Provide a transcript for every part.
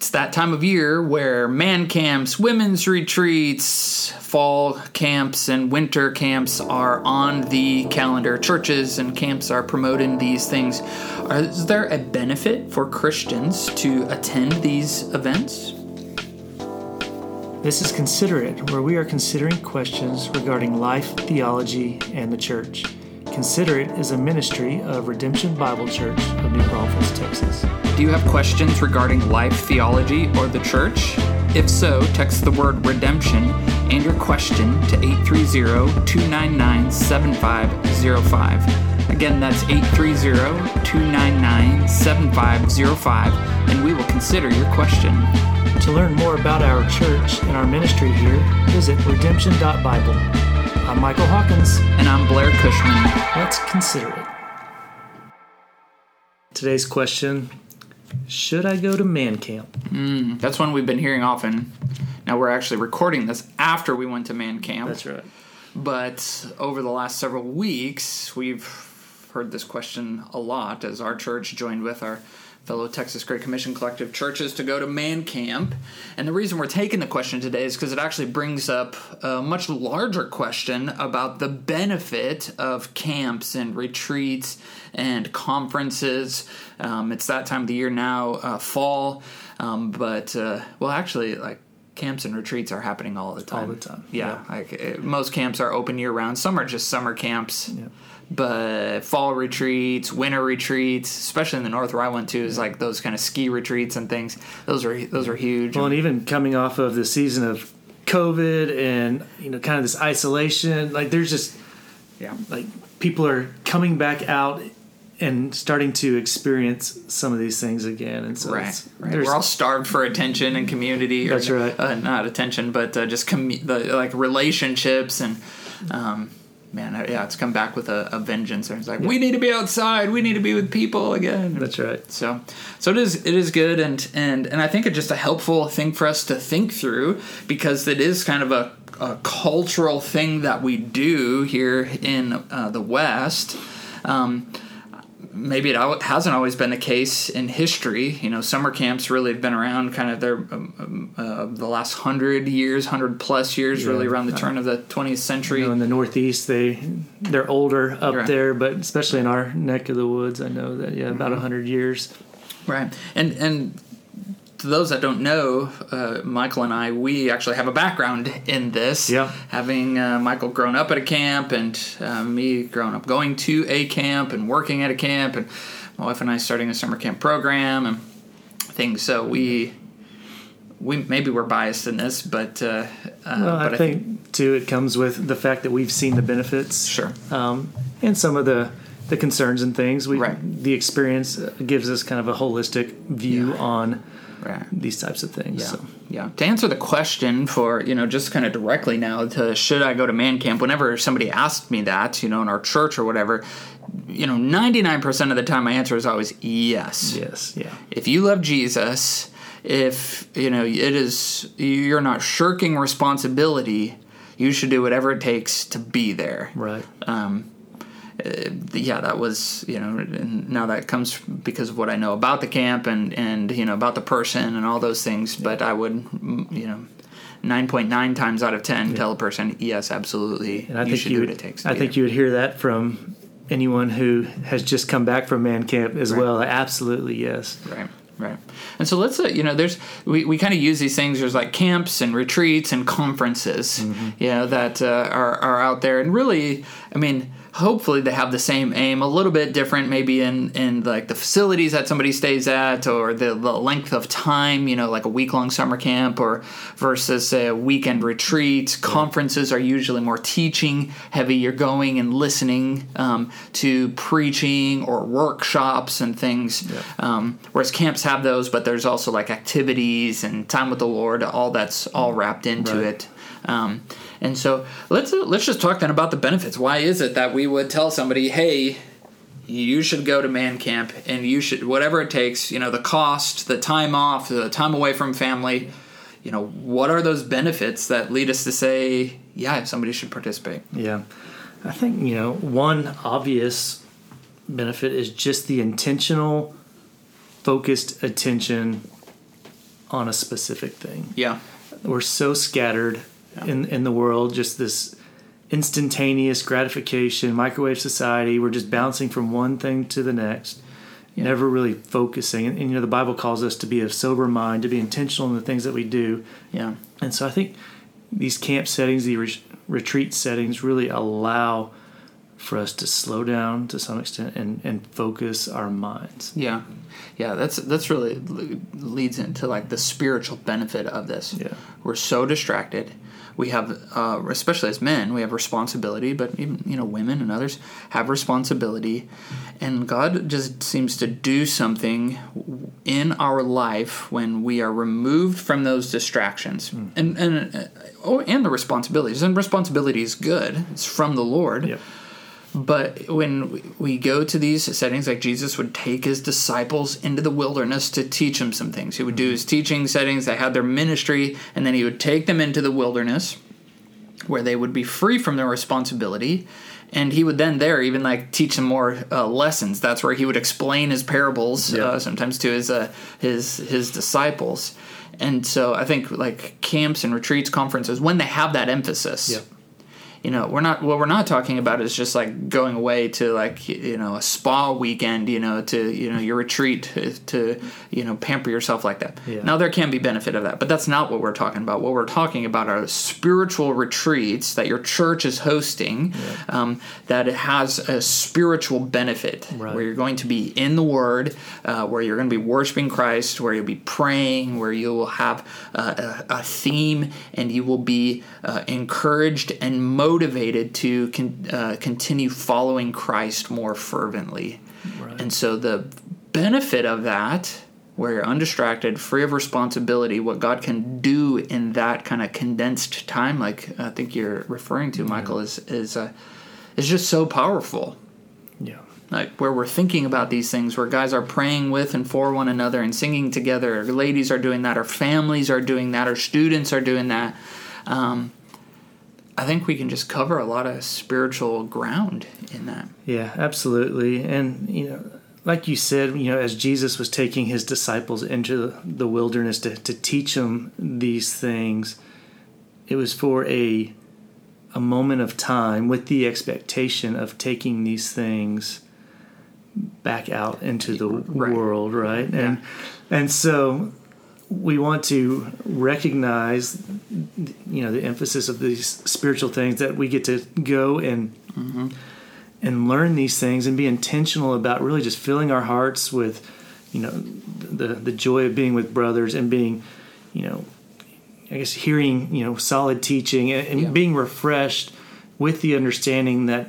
It's that time of year where man camps, women's retreats, fall camps, and winter camps are on the calendar. Churches and camps are promoting these things. Is there a benefit for Christians to attend these events? This is Consider It, where we are considering questions regarding life, theology, and the church. Consider It is a ministry of Redemption Bible Church of New Braunfels, Texas. Do you have questions regarding life, theology, or the church? If so, text the word redemption and your question to 830 299 7505. Again, that's 830 299 7505, and we will consider your question. To learn more about our church and our ministry here, visit redemption.bible. I'm Michael Hawkins. And I'm Blair Cushman. Let's consider it. Today's question Should I go to man camp? Mm, that's one we've been hearing often. Now, we're actually recording this after we went to man camp. That's right. But over the last several weeks, we've heard this question a lot as our church joined with our fellow Texas Great Commission Collective churches to go to man camp. And the reason we're taking the question today is because it actually brings up a much larger question about the benefit of camps and retreats and conferences. Um, it's that time of the year now, uh, fall. Um, but, uh, well, actually, like, camps and retreats are happening all the time. All the time. Yeah, yeah. like uh, most camps are open year round. Some are just summer camps. Yeah but fall retreats, winter retreats, especially in the north where I went to, is like those kind of ski retreats and things. Those are those are huge. Well, and even coming off of the season of COVID and you know kind of this isolation, like there's just yeah, like people are coming back out and starting to experience some of these things again. And so right, right. we're all starved for attention and community. Or, that's right. Uh, not attention, but uh, just com- the, like relationships and. Um, man, yeah, it's come back with a, a vengeance. And it's like we need to be outside. We need to be with people again. That's right. So, so it is. It is good, and and and I think it's just a helpful thing for us to think through because it is kind of a, a cultural thing that we do here in uh, the West. Um, maybe it hasn't always been the case in history. You know, summer camps really have been around kind of their um, um, uh, the last hundred years, hundred plus years, yeah. really around the turn of the 20th century. You know, in the Northeast, they they're older up right. there, but especially in our neck of the woods, I know that yeah, about mm-hmm. hundred years. Right, and and to those that don't know, uh, Michael and I, we actually have a background in this. Yeah. Having uh, Michael grown up at a camp and uh, me growing up going to a camp and working at a camp, and my wife and I starting a summer camp program and things. So we. We maybe we're biased in this, but uh, uh, well, I, but I think, think, too it comes with the fact that we've seen the benefits, sure, um, and some of the the concerns and things. We right. the experience gives us kind of a holistic view yeah. on right. these types of things. Yeah. So. yeah. To answer the question for, you know, just kind of directly now to should I go to man camp, whenever somebody asked me that, you know, in our church or whatever, you know, 99% of the time my answer is always yes. Yes, yeah. If you love Jesus, if, you know, it is, you're not shirking responsibility, you should do whatever it takes to be there. Right. Um, uh, yeah, that was you know, and now that comes because of what I know about the camp and and you know about the person and all those things. But I would you know. 9.9 times out of 10 yeah. tell a person yes absolutely and I you think should you do would, what it takes I think you would hear that from anyone who has just come back from man camp as right. well absolutely yes right right and so let's uh, you know there's we, we kind of use these things there's like camps and retreats and conferences mm-hmm. you know that uh, are, are out there and really i mean hopefully they have the same aim a little bit different maybe in in like the facilities that somebody stays at or the, the length of time you know like a week long summer camp or versus say a weekend retreat. Conferences are usually more teaching heavy. You're going and listening um, to preaching or workshops and things. Yeah. um, whereas camps have those but there's also like activities and time with the lord. All that's all wrapped into right. it. Um, and so let's uh, let's just talk then about the benefits. Why is it that we would tell somebody, "Hey, you should go to man camp and you should whatever it takes, you know, the cost, the time off, the time away from family, you know, what are those benefits that lead us to say, yeah, somebody should participate?" Yeah. I think, you know, one obvious benefit is just the intentional focused attention on a specific thing. Yeah. We're so scattered in in the world, just this instantaneous gratification, microwave society. We're just bouncing from one thing to the next, Yeah. never really focusing. And, and you know, the Bible calls us to be of sober mind, to be intentional in the things that we do. Yeah. And so I think these camp settings, the re- retreat settings, really allow for us to slow down to some extent and, and focus our minds. Yeah, yeah. That's that's really leads into like the spiritual benefit of this. Yeah. we're so distracted. We have, uh, especially as men, we have responsibility, but even you know, women and others have responsibility, and God just seems to do something in our life when we are removed from those distractions, and and uh, oh, and the responsibilities. And responsibility is good; it's from the Lord. Yep. But when we go to these settings, like Jesus would take his disciples into the wilderness to teach them some things. He would do his teaching settings, they had their ministry, and then he would take them into the wilderness where they would be free from their responsibility. And he would then there even like teach them more uh, lessons. That's where he would explain his parables uh, sometimes to his uh, his his disciples. And so I think like camps and retreats, conferences, when they have that emphasis, Yep. You know we're not what we're not talking about is just like going away to like you know a spa weekend you know to you know your retreat to, to you know pamper yourself like that Yeah. now there can be benefit of that but that's not what we're talking about what we're talking about are spiritual retreats that your church is hosting um, that it has a spiritual benefit Right. where you're going to be in the word uh, where you're going to be worshiping christ where you'll be praying where you will have uh, a, a theme and you will be uh, encouraged and motivated to con- uh, continue following christ more fervently Right. and so the benefit of that where you're undistracted free of responsibility what god can do in that kind of condensed time like i think you're referring to michael is is uh, is just so powerful Yeah. like where we're thinking about these things where guys are praying with and for one another and singing together ladies are doing that our families are doing that our students are doing that um, i think we can just cover a lot of spiritual ground in that Yeah, absolutely. And, you know, like you said, you know, as Jesus was taking his disciples into the wilderness to, to teach them these things, it was for a a moment of time with the expectation of taking these things back out into the Right. world, right? And and so we want to recognize you know the emphasis of these spiritual things that we get to go and mm-hmm. and learn these things and be intentional about really just filling our hearts with you know the the joy of being with brothers and being you know i guess hearing you know solid teaching and, and Yeah. being refreshed with the understanding that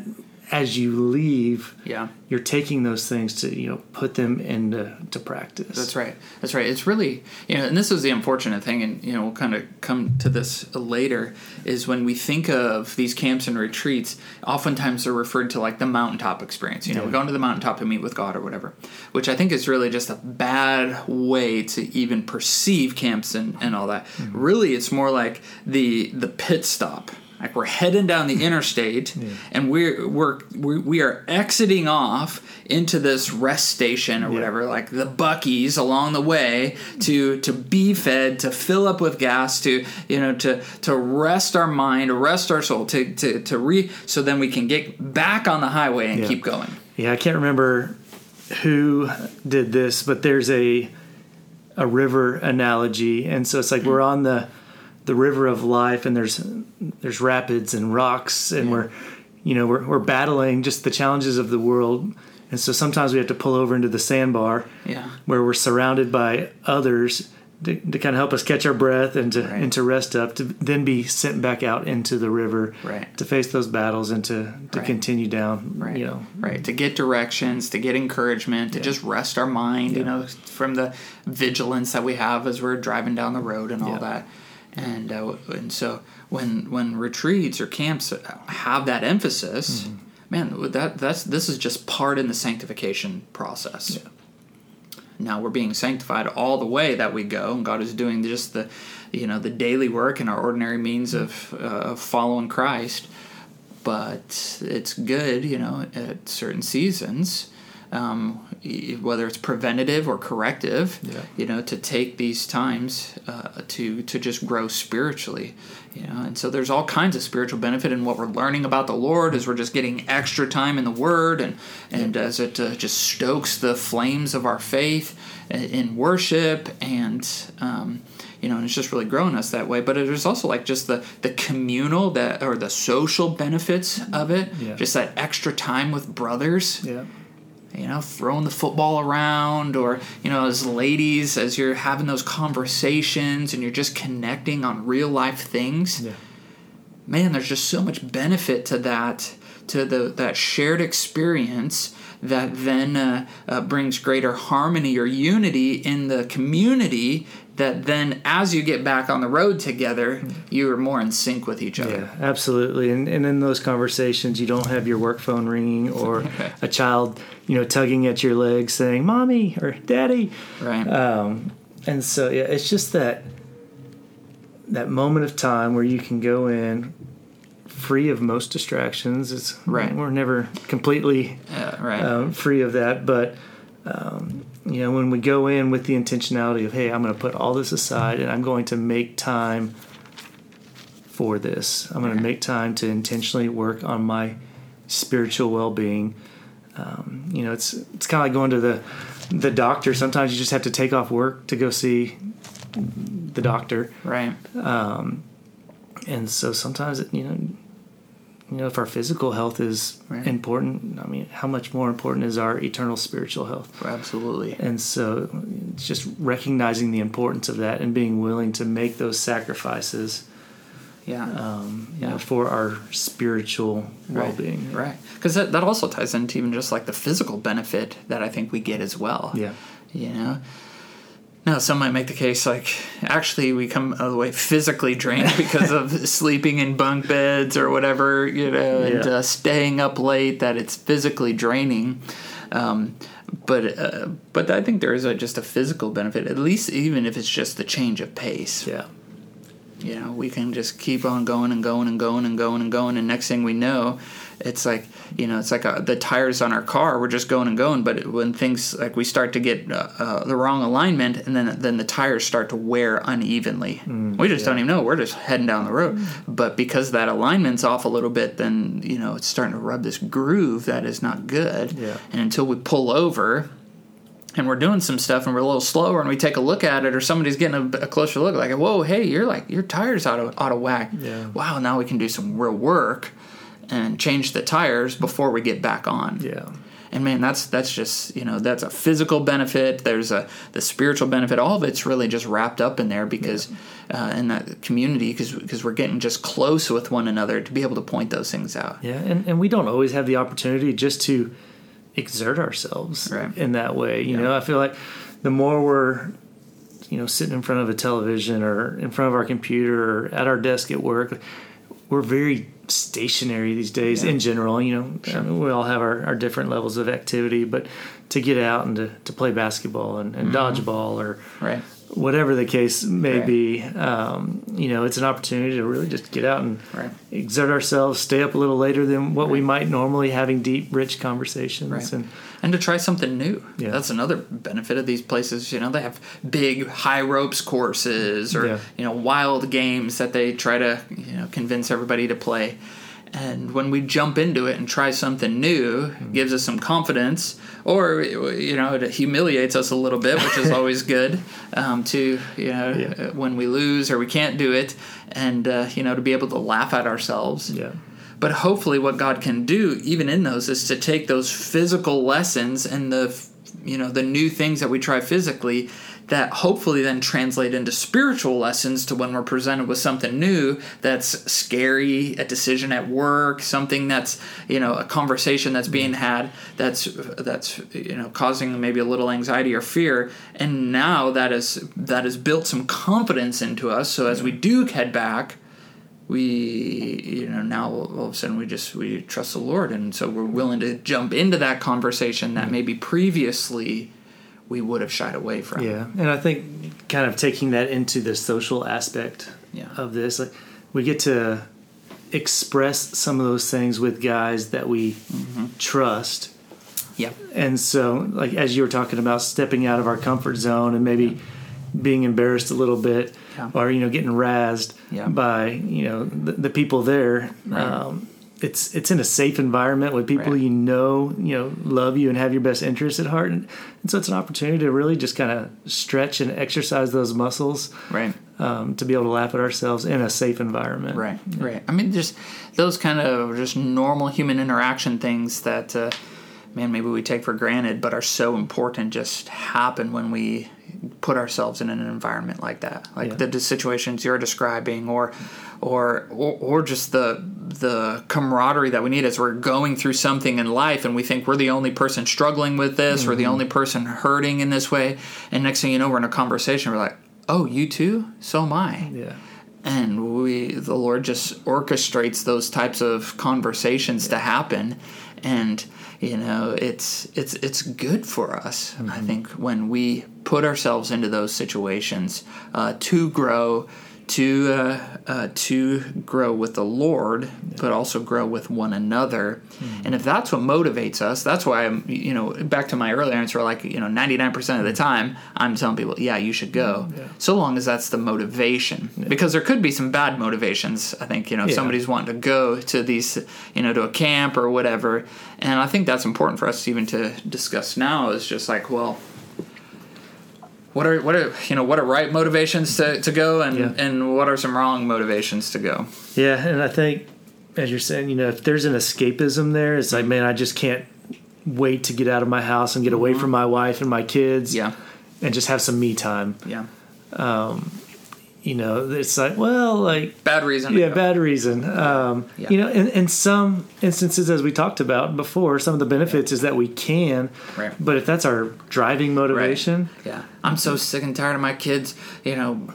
as you leave yeah you're taking those things to you know put them into to practice That's right. That's right. It's really you know, and this is the unfortunate thing, and you know, we'll kind of come to this later. Is when we think of these camps and retreats, oftentimes they're referred to like the mountaintop experience. You know, Yeah. we're going to the mountaintop to meet with God or whatever, which I think is really just a bad way to even perceive camps and, and all that. Mm-hmm. Really, it's more like the the pit stop. Like we're heading down the hmm. interstate, and we're we're we, we are exiting off into this rest station or whatever, like the Buc-ee's along the way to to be fed, to fill up with gas, to you know to to rest our mind, rest our soul, to to to re so then we can get back on the highway and Yeah. keep going. Yeah, I can't remember who did this, but there's a a river analogy, and so it's like we're hmm. on the the river of life, and there's there's rapids and rocks, and we're you know we're we're battling just the challenges of the world, and so sometimes we have to pull over into the sandbar, Yeah. where we're surrounded by others. To, to kind of help us catch our breath and to Right. and to rest up to then be sent back out into the river Right. to face those battles and to, to Right. continue down right you know right to get directions to get encouragement to just rest our mind you know from the vigilance that we have as we're driving down the road and all Yeah. that and uh, and so when when retreats or camps have that emphasis Mm-hmm. man that that's this is just part in the sanctification process. Now we're being sanctified all the way that we go and god is doing just the you know the daily work and our ordinary means of, uh, of following christ. But it's good you know at certain seasons um, whether it's preventative or corrective, Yeah. you know, to take these times uh, to to just grow spiritually, you know. And so there's all kinds of spiritual benefit in what we're learning about the Lord as we're just getting extra time in the Word, and and as it uh, just stokes the flames of our faith in worship, and um, you know, and it's just really growing us that way. But there's also like just the the communal that or the social benefits of it, Yeah. just that extra time with brothers Yeah. You know, throwing the football around, or, you know, as ladies, as you're having those conversations and you're just connecting on real life things, Yeah. man, there's just so much benefit to that, to the that shared experience that then uh, uh, brings greater harmony or unity in the community. That then, as you get back on the road together, you are more in sync with each other. Yeah, absolutely. And and in those conversations, you don't have your work phone ringing or a child, you know, tugging at your leg saying "mommy" or "daddy." Right. Um, and so yeah, it's just that that moment of time where you can go in free of most distractions. It's Right. We're never completely Yeah, right. um, free of that, but um, you know, when we go in with the intentionality of, hey, I'm going to put all this aside and I'm going to make time for this. I'm going to make time to intentionally work on my spiritual well-being. Um, you know, it's it's kind of like going to the the doctor. Sometimes you just have to take off work to go see the doctor, right. and so sometimes it, you know. You know, if our physical health is Right. important, I mean, how much more important is our eternal spiritual health? Absolutely. And so just recognizing the importance of that and being willing to make those sacrifices Yeah. um, you Yeah. know, for our spiritual well being. Right. Because that, that also ties into even just like the physical benefit that I think we get as well. Yeah. You know? Now, some might make the case like actually we come all the way physically drained because of sleeping in bunk beds or whatever, you know, and Yeah. uh, staying up late, that it's physically draining. Um, but uh, but I think there is a, just a physical benefit, at least even if it's just the change of pace Yeah. You know we can just keep on going and going and going and going and going. And next thing we know it's like you know it's like uh the tires on our car we're just going and going. But when things like we start to get uh, uh, the wrong alignment and then then the tires start to wear unevenly. We just don't even know. We're just heading down the road. But because that alignment's off a little bit then you know it's starting to rub this groove that is not good. Yeah. and until we pull over and we're doing some stuff and we're a little slower and we take a look at it or somebody's getting a, a closer look like whoa hey you're like your tires out of out of whack Yeah. wow now we can do some real work and change the tires before we get back on Yeah. and man that's that's just you know that's a physical benefit there's a the spiritual benefit all of it's really just wrapped up in there because uh, in that community because because we're getting just close with one another to be able to point those things out Yeah. And, and we don't always have the opportunity just to exert ourselves Right. in that way. You Yeah. know, I feel like the more we're, you know, sitting in front of a television or in front of our computer or at our desk at work, we're very stationary these days Yeah. in general. You know, I mean, we all have our, our different levels of activity, but to get out and to, to play basketball and, and mm-hmm. dodgeball or right whatever the case may Right. be, um, you know, it's an opportunity to really just get out and Right. exert ourselves, stay up a little later than what we might normally, having deep, rich conversations. Right. And and to try something new. Yeah. That's another benefit of these places. You know, they have big high ropes courses or Yeah. you know wild games that they try to you know convince everybody to play. And when we jump into it and try something new, Hmm. it gives us some confidence, or you know, it humiliates us a little bit, which is always good. Um, to you know, Yeah. when we lose or we can't do it, and uh, you know, to be able to laugh at ourselves. yeah, But hopefully, what God can do, even in those, is to take those physical lessons and the, you know, the new things that we try physically, that hopefully then translate into spiritual lessons to when we're presented with something new that's scary, a decision at work, something that's, you know, a conversation that's being had that's that's you know causing maybe a little anxiety or fear, and now that is that has built some confidence into us. So as we do head back we you know now all of a sudden we just we trust the lord. And so we're willing to jump into that conversation that maybe previously we would have shied away from yeah. And I think kind of taking that into the social aspect Yeah. of this, like we get to express some of those things with guys that we Mm-hmm. trust. Yeah. And so, like as you were talking about stepping out of our comfort zone and maybe being embarrassed a little bit, Yeah. or you know getting razzed Yeah. by you know the, the people there. Right. Um, it's it's in a safe environment with people Right. you know you know love you and have your best interests at heart, and, and so it's an opportunity to really just kind of stretch and exercise those muscles Right. um, to be able to laugh at ourselves in a safe environment. Right, right. I mean, just those kind of just normal human interaction things that, uh, man, maybe we take for granted, but are so important. Just happen when we put ourselves in an environment like that, like Yeah. the, situations you're describing, or, or, or, or just the the camaraderie that we need as we're going through something in life, and we think we're the only person struggling with this, or the mm-hmm. only person hurting in this way, and next thing you know, we're in a conversation. We're like, "Oh, you too? So am I." Yeah. and we the lord just orchestrates those types of conversations to happen and you know it's it's it's good for us i think when we put ourselves into those situations uh, to grow to uh, uh, to grow with the Lord, but also grow with one another. And if that's what motivates us, that's why I'm you know back to my earlier answer, like you know ninety nine percent of the time I'm telling people, yeah, you should go, so long as that's the motivation. Because there could be some bad motivations. I think you know if Yeah. somebody's wanting to go to these you know to a camp or whatever, and I think that's important for us even to discuss now. Is just like well what are what are you know what are right motivations to, to go and Yeah. and what are some wrong motivations to go Yeah, and I think as you're saying, you know, if there's an escapism there, it's like, man, I just can't wait to get out of my house and get away mm-hmm. from my wife and my kids. yeah And just have some me time. yeah um, You know, it's like, well, like bad reason yeah, bad reason. Um, Yeah. You know, in, in some instances, as we talked about before, some of the benefits is that we can. Right. But if that's our driving Right. motivation, yeah i'm so sick and tired of my kids you know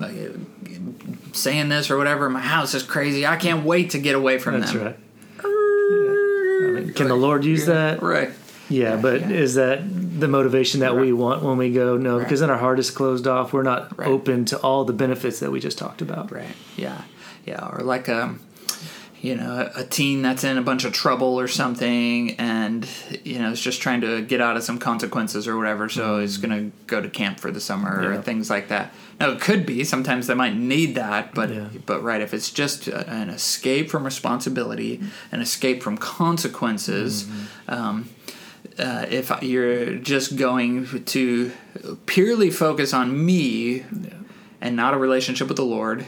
saying this or whatever my house is crazy i can't wait to get away from that's them right. I mean, can the Lord use that? right Yeah, Yeah, but yeah. is that the motivation that we want when we go? No, Right. because then our heart is closed off. We're not Right. open to all the benefits that we just talked about. Right. Yeah. Yeah. Or like um, you know, a, teen that's in a bunch of trouble or something, and you know, is just trying to get out of some consequences or whatever. So he's gonna go to camp for the summer Yeah. or things like that. Now it could be sometimes they might need that, but Yeah. but right, if it's just a, an escape from responsibility, an escape from consequences. Um, uh, if you're just going to purely focus on me and not a relationship with the Lord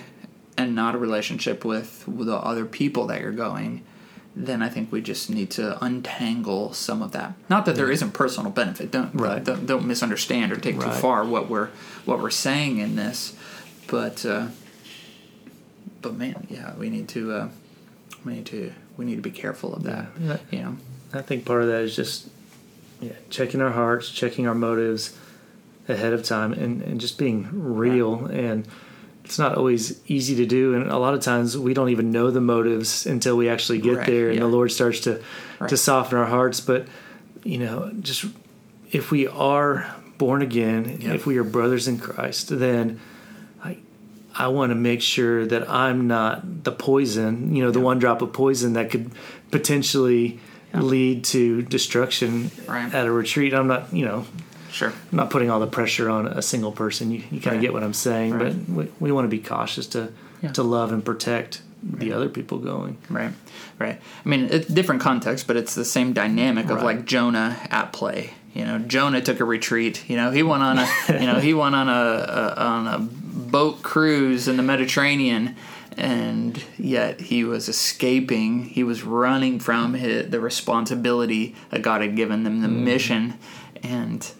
and not a relationship with, the other people that you're going, then I think we just need to untangle some of that. Not that there isn't personal benefit. Don't Right. don't, don't misunderstand or take too far what we're what we're saying in this, but uh, but man, yeah, we need to uh, we need to we need to be careful of that. Yeah. You know, I think part of that is just yeah, checking our hearts, checking our motives ahead of time, and, and just being real. And it's not always easy to do, and a lot of times we don't even know the motives until we actually get Right, there, and yeah. the Lord starts to Right. to soften our hearts. But you know, just if we are born again, Yeah. if we are brothers in Christ, then I I want to make sure that I'm not the poison, you know, the one drop of poison that could potentially lead to destruction Right. at a retreat. I'm not, you know, sure. I'm not putting all the pressure on a single person. You, you kind Right. of get what I'm saying, Right. but we, we want to be cautious to Yeah. to love and protect the other people going. Right, right. I mean, it's different context, but it's the same dynamic of like Jonah at play. You know, Jonah took a retreat. You know, he went on a, you know, he went on a, a on a boat cruise in the Mediterranean, and yet he was escaping. He was running from his, the responsibility that God had given them, the mission, and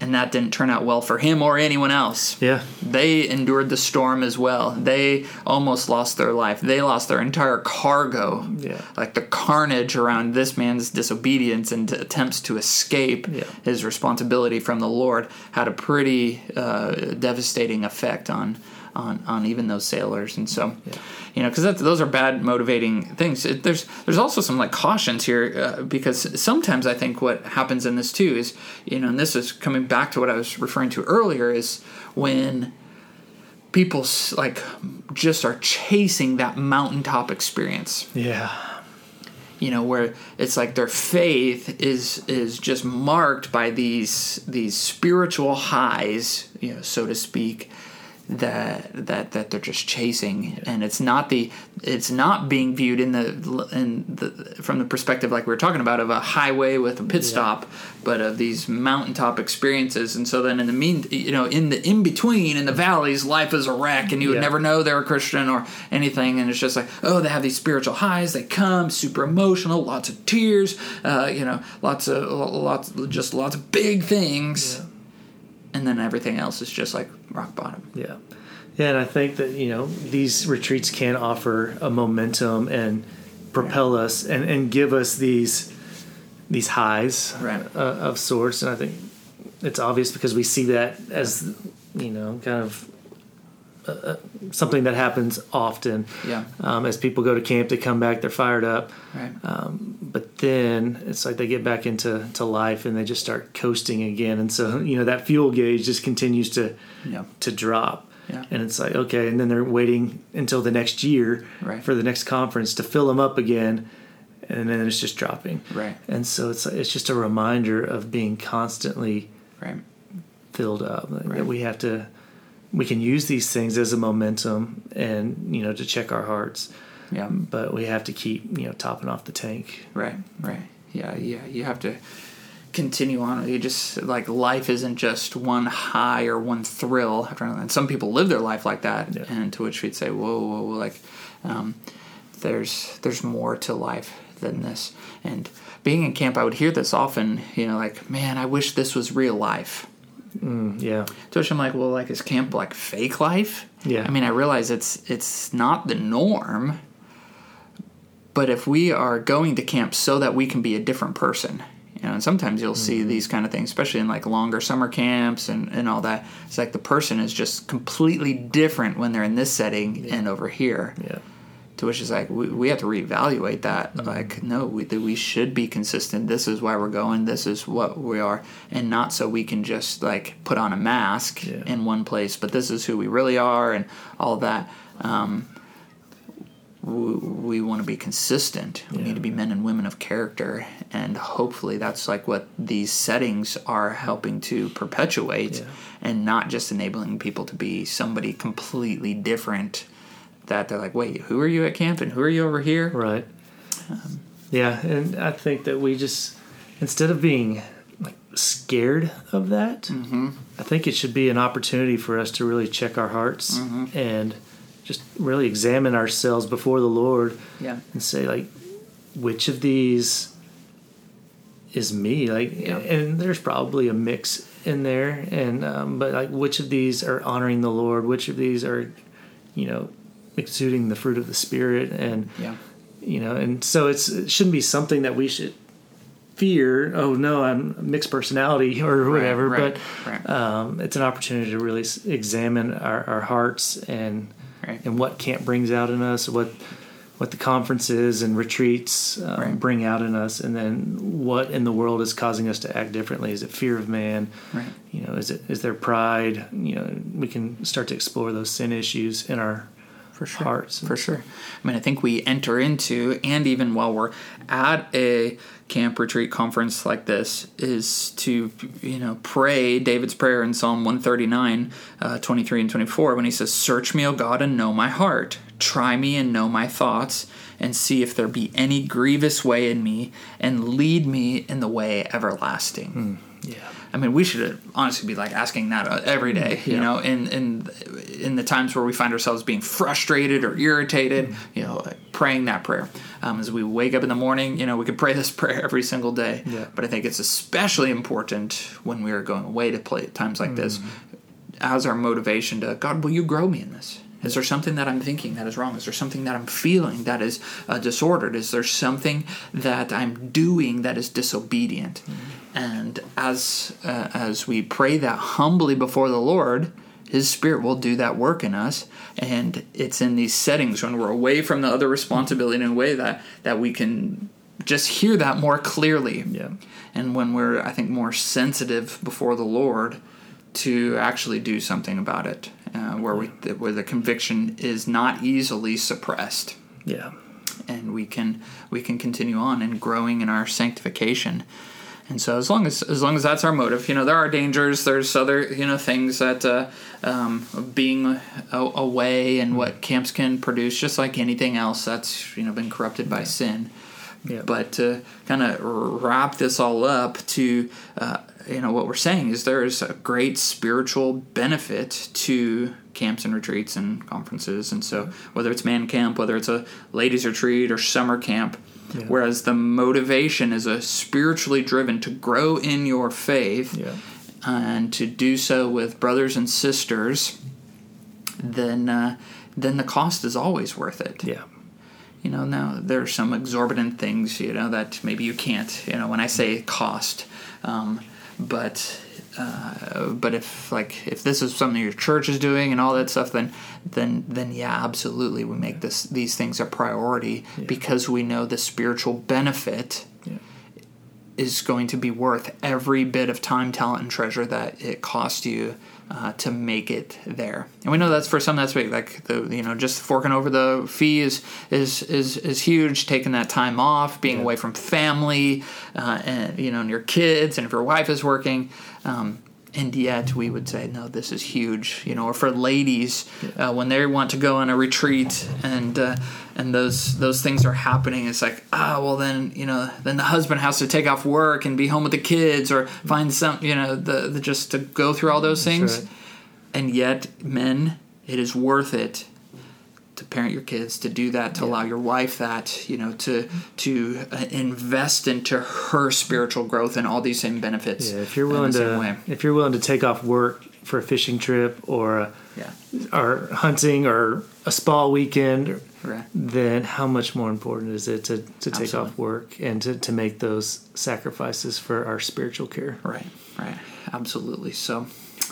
and that didn't turn out well for him or anyone else Yeah, they endured the storm as well. They almost lost their life. They lost their entire cargo. Yeah. Like the carnage around this man's disobedience and attempts to escape Yeah. his responsibility from the Lord had a pretty uh, devastating effect on. On, on even those sailors, and so, you know, because those are bad motivating things. It, there's there's also some like cautions here uh, because sometimes I think what happens in this too is, you know, and this is coming back to what I was referring to earlier is when people like just are chasing that mountaintop experience. Yeah, you know where it's like their faith is is just marked by these these spiritual highs you know so to speak that that that they're just chasing. And it's not the it's not being viewed in the in the from the perspective like we were talking about of a highway with a pit Yeah. stop but of these mountaintop experiences. And so then in the mean you know in the in between in the valleys life is a wreck and you would Yeah. never know they're a christian or anything. And it's just like oh they have these spiritual highs. They come super emotional lots of tears uh, you know lots of lots just lots of big things and then everything else is just like rock bottom Yeah. Yeah, and I think that, you know, these retreats can offer a momentum and propel us and, and give us these these highs Right. uh, of sorts. And I think it's obvious because we see that as, you know, kind of uh, something that happens often. Yeah. Um, as people go to camp, they come back, they're fired up. right But then it's like they get back into to life and they just start coasting again. And so, you know, that fuel gauge just continues to yeah to drop. Yeah. And it's like, okay, and then they're waiting until the next year Right. for the next conference to fill them up again. And then it's just dropping. right And so it's it's just a reminder of being constantly right filled up. Like, Right. That we have to we can use these things as a momentum and you know to check our hearts. yeah But we have to keep, you know, topping off the tank. Right, right. Yeah, yeah. You have to continue on. You just like life isn't just one high or one thrill. after another. And some people live their life like that, Yeah. and to which we'd say, "Whoa, whoa, whoa!" Like, um, there's there's more to life than this. And being in camp, I would hear this often. You know, like, "Man, I wish this was real life." Mm, yeah. To which I'm like, "Well, like, is camp like fake life?" Yeah. I mean, I realize it's it's not the norm, but if we are going to camp so that we can be a different person, you know, and sometimes you'll see Mm-hmm. these kind of things, especially in like longer summer camps and, and all that. It's like the person is just completely different when they're in this setting and over here. Yeah. To which is like we, we have to reevaluate that. Mm-hmm. Like, no, we, we should be consistent. This is why we're going. This is what we are, and not so we can just like put on a mask Yeah. in one place. But this is who we really are, and all that. Um, we, we want to be consistent. We Yeah. need to be men and women of character, and hopefully that's like what these settings are helping to perpetuate, Yeah. and not just enabling people to be somebody completely different. That they're like, wait, who are you at camp, and who are you over here? Right. yeah, and I think that we just instead of being like scared of that, Mm-hmm. I think it should be an opportunity for us to really check our hearts Mm-hmm. and just really examine ourselves before the Lord Yeah, and say like, which of these is me? Like, Yeah. and there's probably a mix in there, and um, but like, which of these are honoring the Lord? Which of these are, you know, exuding the fruit of the Spirit and yeah, you know and so it's it shouldn't be something that we should fear oh no i'm a mixed personality or whatever right, but right. um, it's an opportunity to really examine our, our hearts and Right. and what camp brings out in us what what the conferences and retreats um, Right. bring out in us and then what in the world is causing us to act differently is it fear of man right. you know is it is there pride you know we can start to explore those sin issues in our for sure. hearts. For sure. I mean, I think we enter into, and even while we're at a camp retreat conference like this, is to, you know, pray David's prayer in Psalm 139, uh, 23 and 24, when he says, Search me, O God, and know my heart. Try me and know my thoughts, and see if there be any grievous way in me, and lead me in the way everlasting. Yeah I mean, we should honestly be like asking that uh, every day, you Yeah. know, in in in the times where we find ourselves being frustrated or irritated, you know, praying that prayer. Um, as we wake up in the morning, you know, we could pray this prayer every single day. Yeah. But I think it's especially important when we are going away to play at times like this, as our motivation to God, will you grow me in this? Is there something that I'm thinking that is wrong? Is there something that I'm feeling that is uh, disordered? Is there something that I'm doing that is disobedient? And as uh, as we pray that humbly before the Lord, His Spirit will do that work in us. And it's in these settings when we're away from the other responsibility in a way that that we can just hear that more clearly. Yeah. And when we're, I think, more sensitive before the Lord to actually do something about it, uh, where we where the conviction is not easily suppressed. yeah and we can we can continue on and growing in our sanctification. And so as long as as long as that's our motive, you know, there are dangers. There's other you know things that uh, um, being a, away and what camps can produce, just like anything else that's you know been corrupted by sin. Yeah. But to kind of wrap this all up to uh, you know what we're saying is there is a great spiritual benefit to camps and retreats and conferences, and so whether it's man camp, whether it's a ladies retreat or summer camp yeah. Whereas the motivation is a spiritually driven to grow in your faith yeah. and to do so with brothers and sisters, then uh, then the cost is always worth it. Yeah. You know, now there are some exorbitant things, you know, that maybe you can't, you know, when I say cost, um, but uh, but if like if this is something your church is doing and all that stuff, then then then yeah, absolutely, we make this these things a priority yeah. because we know the spiritual benefit yeah. is going to be worth every bit of time, talent, and treasure that it costs you uh, to make it there. And we know that's for some that's big. Like the you know just forking over the fee is is is, is huge. Taking that time off, being yeah. away from family, uh, and you know and your kids, and if your wife is working. Um, and yet we would say no this is huge you know or for ladies uh, when they want to go on a retreat and uh, and those those things are happening it's like ah oh, well then you know then the husband has to take off work and be home with the kids or find some you know the, the just to go through all those things right. and yet men it is worth it to parent your kids to do that to yeah. allow your wife that you know to to uh, invest into her spiritual growth and all these same benefits yeah if you're willing to if you're willing to take off work for a fishing trip or a, yeah or hunting or a spa weekend right. then how much more important is it to, to take Absolutely. off work and to, to make those sacrifices for our spiritual care right right absolutely so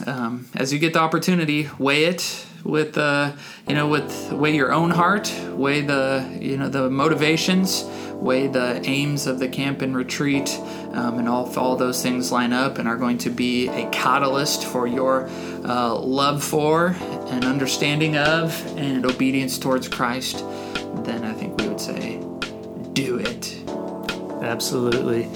um, as you get the opportunity weigh it with uh, you know with weigh your own heart weigh the you know the motivations weigh the aims of the camp and retreat um, and all all those things line up and are going to be a catalyst for your uh, love for and understanding of and obedience towards Christ then I think we would say do it. Absolutely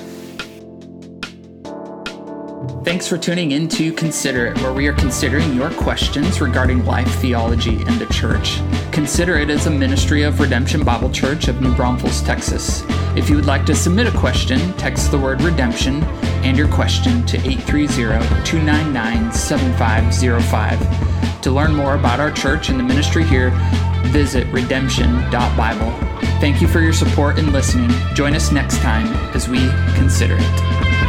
Thanks for tuning in to Consider It, where we are considering your questions regarding life, theology, and the church. Consider It is a ministry of Redemption Bible Church of New Braunfels, Texas. If you would like to submit a question, text the word redemption and your question to 830 299 7505. To learn more about our church and the ministry here, visit redemption.bible. Thank you for your support and listening. Join us next time as we consider it.